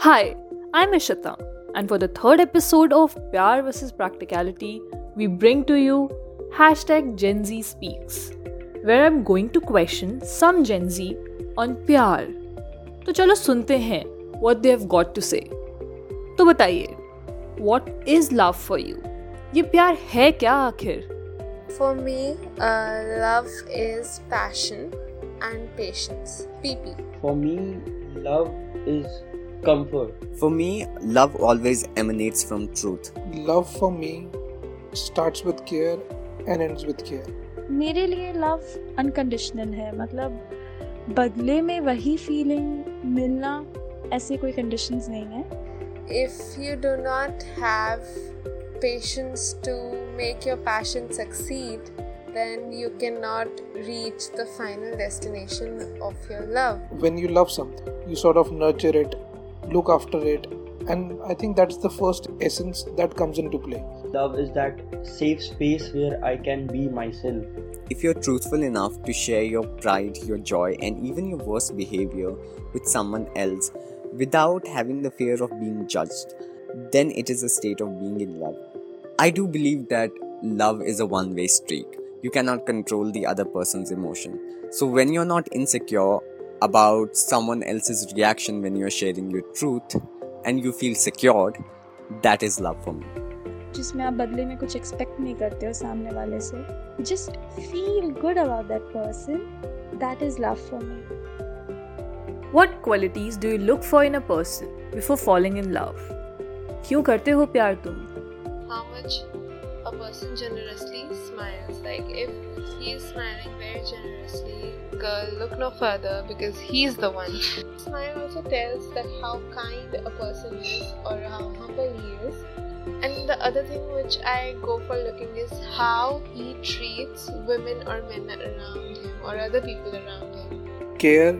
Hi, I'm Ishita, and for the third episode of Pyar vs. Practicality, we bring to you hashtag Gen Z Speaks, where I'm going to question some Gen Z on प्यार तो चलो सुनते हैं what they have got to say. तो बताइए what is love for you? ये प्यार है क्या आखिर? For me, uh, love is passion and patience. PP. For me, love is comfort. For me, love always emanates from truth. Love for me starts with care and ends with care. मेरे लिए love unconditional है मतलब बदले में वही feeling मिलना ऐसे कोई कंडीशंस नहीं है If you do not have patience to make your passion succeed, then you cannot reach the final destination of your love. When you love something, you sort of nurture it, look after it, and I think that's the first essence that comes into play. Love is that safe space where I can be myself. If you're truthful enough to share your pride, your joy, and even your worst behavior with someone else without having the fear of being judged, then it is a state of being in love. I do believe that love is a one way street. You cannot control the other person's emotion. So when you're not insecure about someone else's reaction when you're sharing your truth and you feel secured, that is love for me. जिसमें आप बदले में कुछ expect नहीं करते हो सामने वाले से just feel good about that person that is love for me What qualities do you look for in a person before falling in love? क्यों करते हो प्यार तुम? How much a person generously smiles. Like if he is smiling very generously, girl, look no further because he's the one. Smile also tells that how kind a person is or how humble he is. And the other thing which I go for looking is how he treats women or men around him or other people around him. Care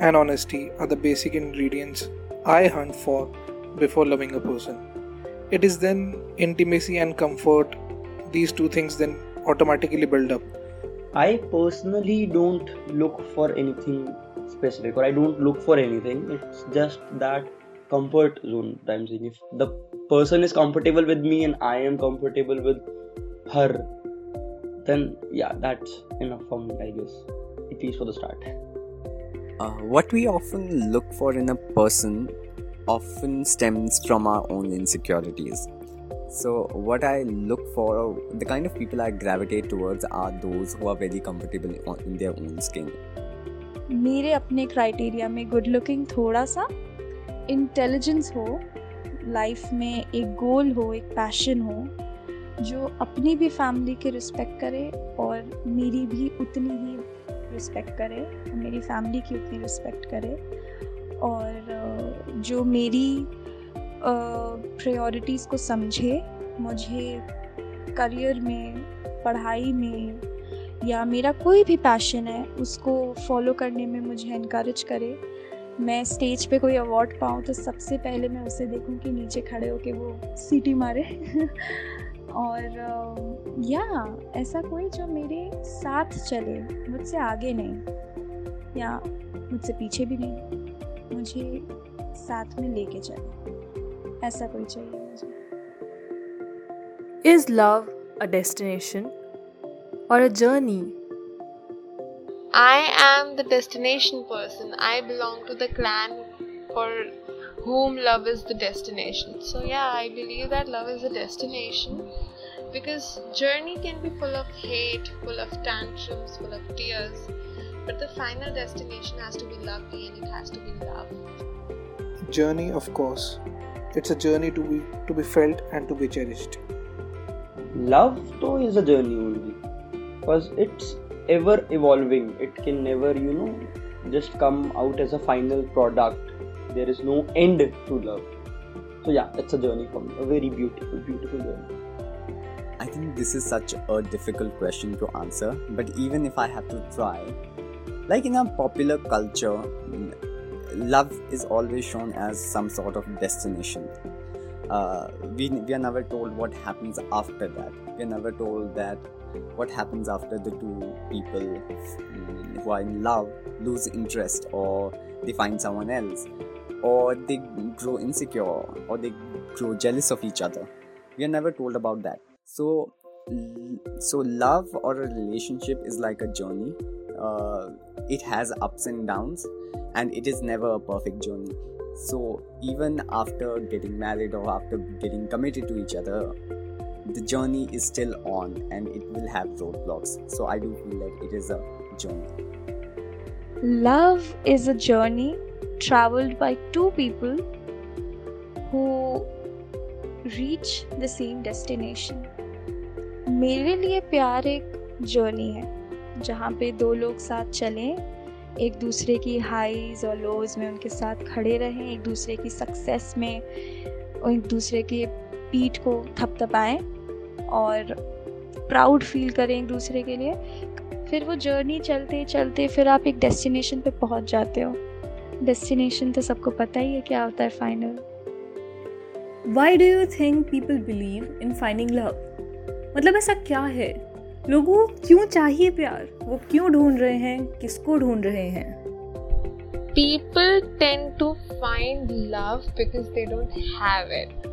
and honesty are the basic ingredients I hunt for before loving a person. It is then intimacy and comfort, these two things then automatically build up. I personally don't look for anything specific or I don't look for anything. It's just that comfort zone that I'm saying. If the person is comfortable with me and I am comfortable with her, then yeah, that's enough for me, I guess. At least for the start. Uh, what we often look for in a person often stems from our own insecurities. So, what I look for, the kind of people I gravitate towards are those who are very comfortable in their own skin. मेरे अपने criteria में good looking थोड़ा सा intelligence हो life में एक गोल हो एक पैशन हो जो अपनी भी फैमिली की रिस्पेक्ट करे और मेरी भी उतनी ही रिस्पेक्ट करे मेरी फैमिली की उतनी रिस्पेक्ट करे और जो मेरी प्रायोरिटीज़ को समझे, मुझे करियर में, पढ़ाई में, या मेरा कोई भी पैशन है, उसको फॉलो करने में मुझे इनक्रेज करे। मैं स्टेज पे कोई अवार्ड पाऊँ तो सबसे पहले मैं उसे देखूँ कि नीचे खड़े होके वो सीटी मारे। और या, ऐसा कोई जो मेरे साथ चले, मुझसे आगे नहीं, या मुझसे पीछे भी नहीं, मुझे साथ में लेके चले। ऐसा कोई चाहिए मुझे Is love a destination or a journey? I am the destination person. I belong to the clan for whom love is the destination. So yeah, I believe that love is a destination because journey can be full of hate, full of tantrums, full of tears, but the final destination has to be lovely and it has to be love. Journey, of course. it's a journey to be to be felt and to be cherished. love though is a journey only because it's ever evolving. It can never you know just come out as a final product. There is no end to love. So yeah it's a journey for me. A very beautiful beautiful journey. I think this is such a difficult question to answer, but even if I have to try, like in our popular culture, love is always shown as some sort of destination. Uh, we, we are never told what happens after that. We are never told that what happens after the two people mm, who are in love lose interest or they find someone else. or they grow insecure or they grow jealous of each other we are never told about that so so love or a relationship is like a journey uh, it has ups and downs and it is never a perfect journey so even after getting married or after getting committed to each other the journey is still on and it will have roadblocks so i do feel that it is a journey love is a journey traveled by two people who reach the same destination मेरे लिए प्यार एक journey है जहाँ पे दो लोग साथ चलें, एक दूसरे की हाईज और लोज में उनके साथ खड़े रहें, एक दूसरे की सक्सेस में एक दूसरे के पीठ को थपथपाएँ और प्राउड फील करें एक दूसरे के लिए। फिर वो जर्नी चलते चलते फिर आप एक डेस्टिनेशन पे पहुँच जाते हो। डेस्टिनेशन तो सबको पता ही है क्या होता है final why do you think people believe in finding love मतलब ऐसा क्या है? लोगों क्यों चाहिए प्यार? वो क्यों ढूंढ रहे हैं? किसको ढूंढ रहे हैं? People tend to find love because they don't have it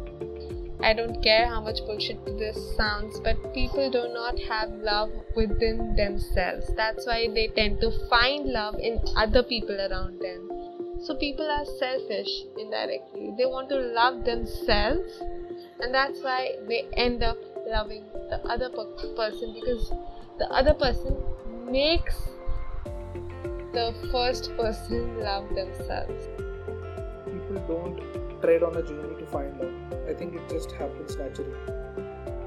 I don't care how much bullshit this sounds but people do not have love within themselves that's why they tend to find love in other people around them so people are selfish indirectly they want to love themselves and that's why they end up loving the other person because the other person makes the first person love themselves. People don't tread on a journey to find love. I think it just happens naturally.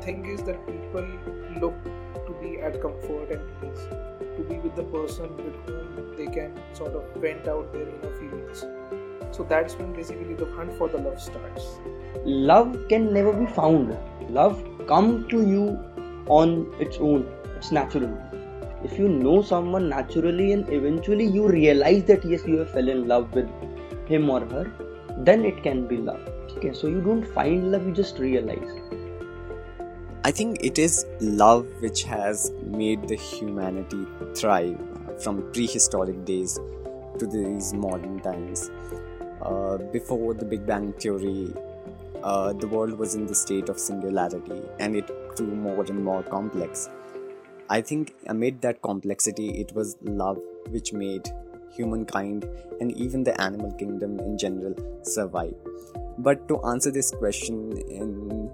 Thing is that people look to be at comfort and peace, to be with the person with whom they can sort of vent out their inner feelings. So that's when basically the hunt for the love starts. Love can never be found. Love come to you on its own. It's natural. If you know someone naturally and eventually you realize that yes you have fell in love with him or her then it can be love. Okay so you don't find love you just realize. I think it is love which has made the humanity thrive from prehistoric days to these modern times. Uh, before the big bang theory uh, the world was in the state of singularity and it grew more and more complex. I think amid that complexity, it was love which made humankind and even the animal kingdom in general survive. But to answer this question in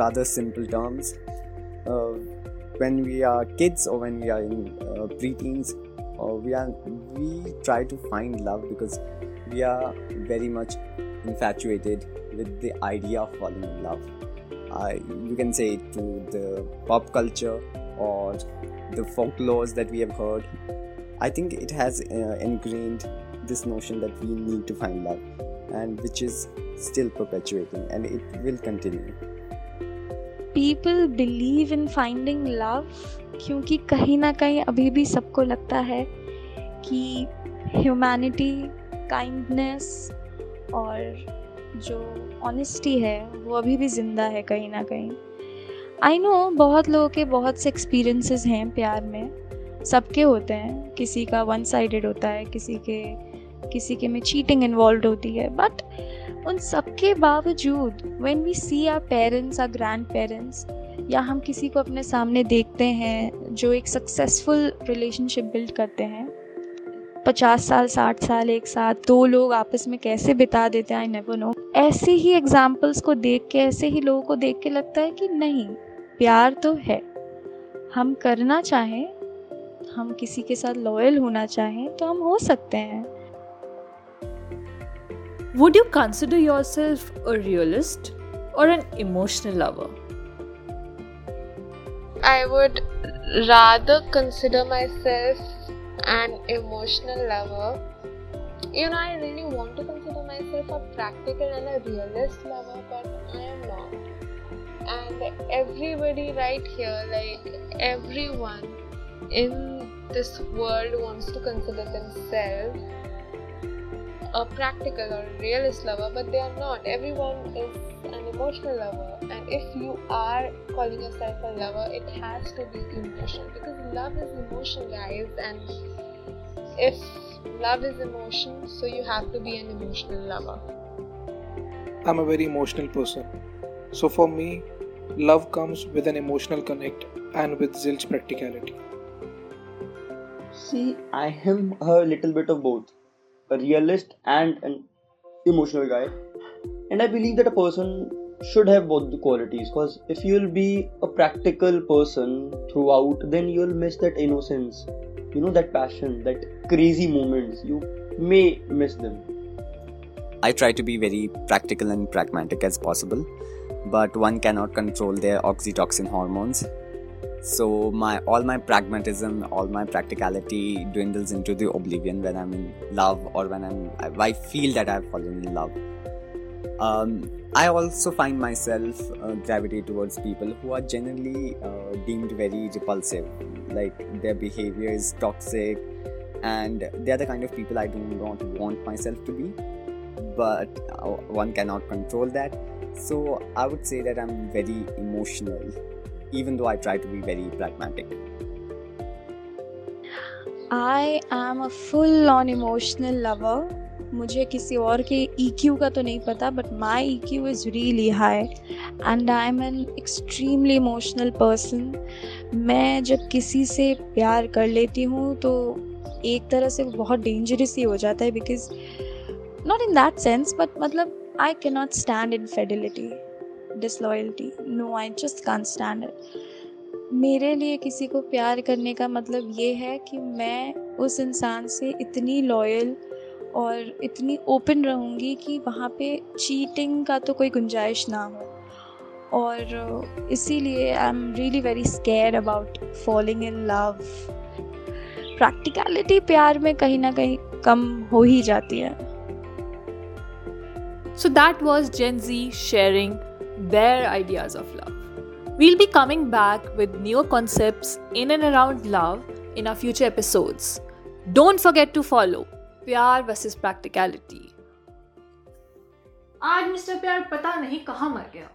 rather simple terms, uh, when we are kids or when we are in uh, preteens, uh, we are we try to find love because we are very much infatuated with the idea of falling in love. Uh, you can say it to the pop culture or the folklores that we have heard. I think it has uh, ingrained this notion that we need to find love, and which is still perpetuating, and it will continue. People believe in finding love क्योंकि कहीं ना कहीं अभी भी सबको लगता है कि ह्यूमैनिटी काइंडनेस और जो ऑनेस्टी है, वो अभी भी ज़िंदा है कहीं ना कहीं। आई नो बहुत लोगों के बहुत से एक्सपीरियंसेस हैं प्यार में। सबके होते हैं। किसी का वन साइडेड होता है, किसी के किसी के में चीटिंग इन्वॉल्व होती है। बट उन सबके बावजूद when we see our parents our grandparents या हम किसी को अपने सामने देखते हैं, जो एक सक्सेसफुल रिलेशनशिप बिल्ड करते हैं पचास साल साठ साल एक साथ दो लोग आपस में कैसे बिता देते हैं आई नेवर नो ऐसे ही एग्जाम्पल्स को देख के ऐसे ही लोगों को देख के लगता है कि नहीं प्यार तो है। हम करना चाहें हम किसी के साथ लॉयल होना चाहें तो हम हो सकते हैं। Would you consider yourself a realist or an emotional lover? I would rather consider myself an emotional lover. You know, I really want to consider myself a practical and a realist lover, but I am not. And everybody right here, like everyone in this world, wants to consider themselves a practical or a realist lover, but they are not. Everyone is an emotional lover, and if you are calling yourself a lover, it has to be emotional because love is emotion, guys. And if love is emotion, so you have to be an emotional lover. I'm a very emotional person. So for me, love comes with an emotional connect and with zilch practicality. See, I am a little bit of both a realist and an emotional guy. And I believe that a person should have both the qualities because if you'll be a practical person throughout, then you'll miss that innocence, you know, that passion, that crazy moments. You may miss them. I try to be very practical and pragmatic as possible, but one cannot control their oxytocin hormones. So my all my pragmatism, all my practicality dwindles into the oblivion when I'm in love or when I'm I feel that I've fallen in love. Um, I also find myself uh, gravitate towards people who are generally uh, deemed very repulsive, like their behavior is toxic, and they're the kind of people I do not want myself to be. But uh, one cannot control that, so I would say that I'm very emotional, even though I try to be very pragmatic. I am a full on emotional lover. मुझे किसी और के ई e का तो नहीं पता but my E Q is really high and I am an extremely emotional person मैं जब किसी से प्यार कर लेती हूँ तो एक तरह से वो बहुत डेंजरस ही हो जाता है because not in that sense but मतलब I can not stand infidelity disloyalty no I just can't stand मेरे लिए किसी को प्यार करने का मतलब ये है कि मैं उस इंसान से इतनी लॉयल और इतनी ओपन रहूँगी कि वहाँ पे चीटिंग का तो कोई गुंजाइश ना हो। और इसीलिए I am really very scare about falling in love practicality प्यार में कहीं ना कहीं कम हो ही जाती है। So that was Gen Z sharing their ideas of love. We'll be coming back with newer concepts in and around love in our future episodes. Don't forget to follow प्यार वर्सेस प्रैक्टिकलिटी आज mister प्यार पता नहीं कहाँ मर गया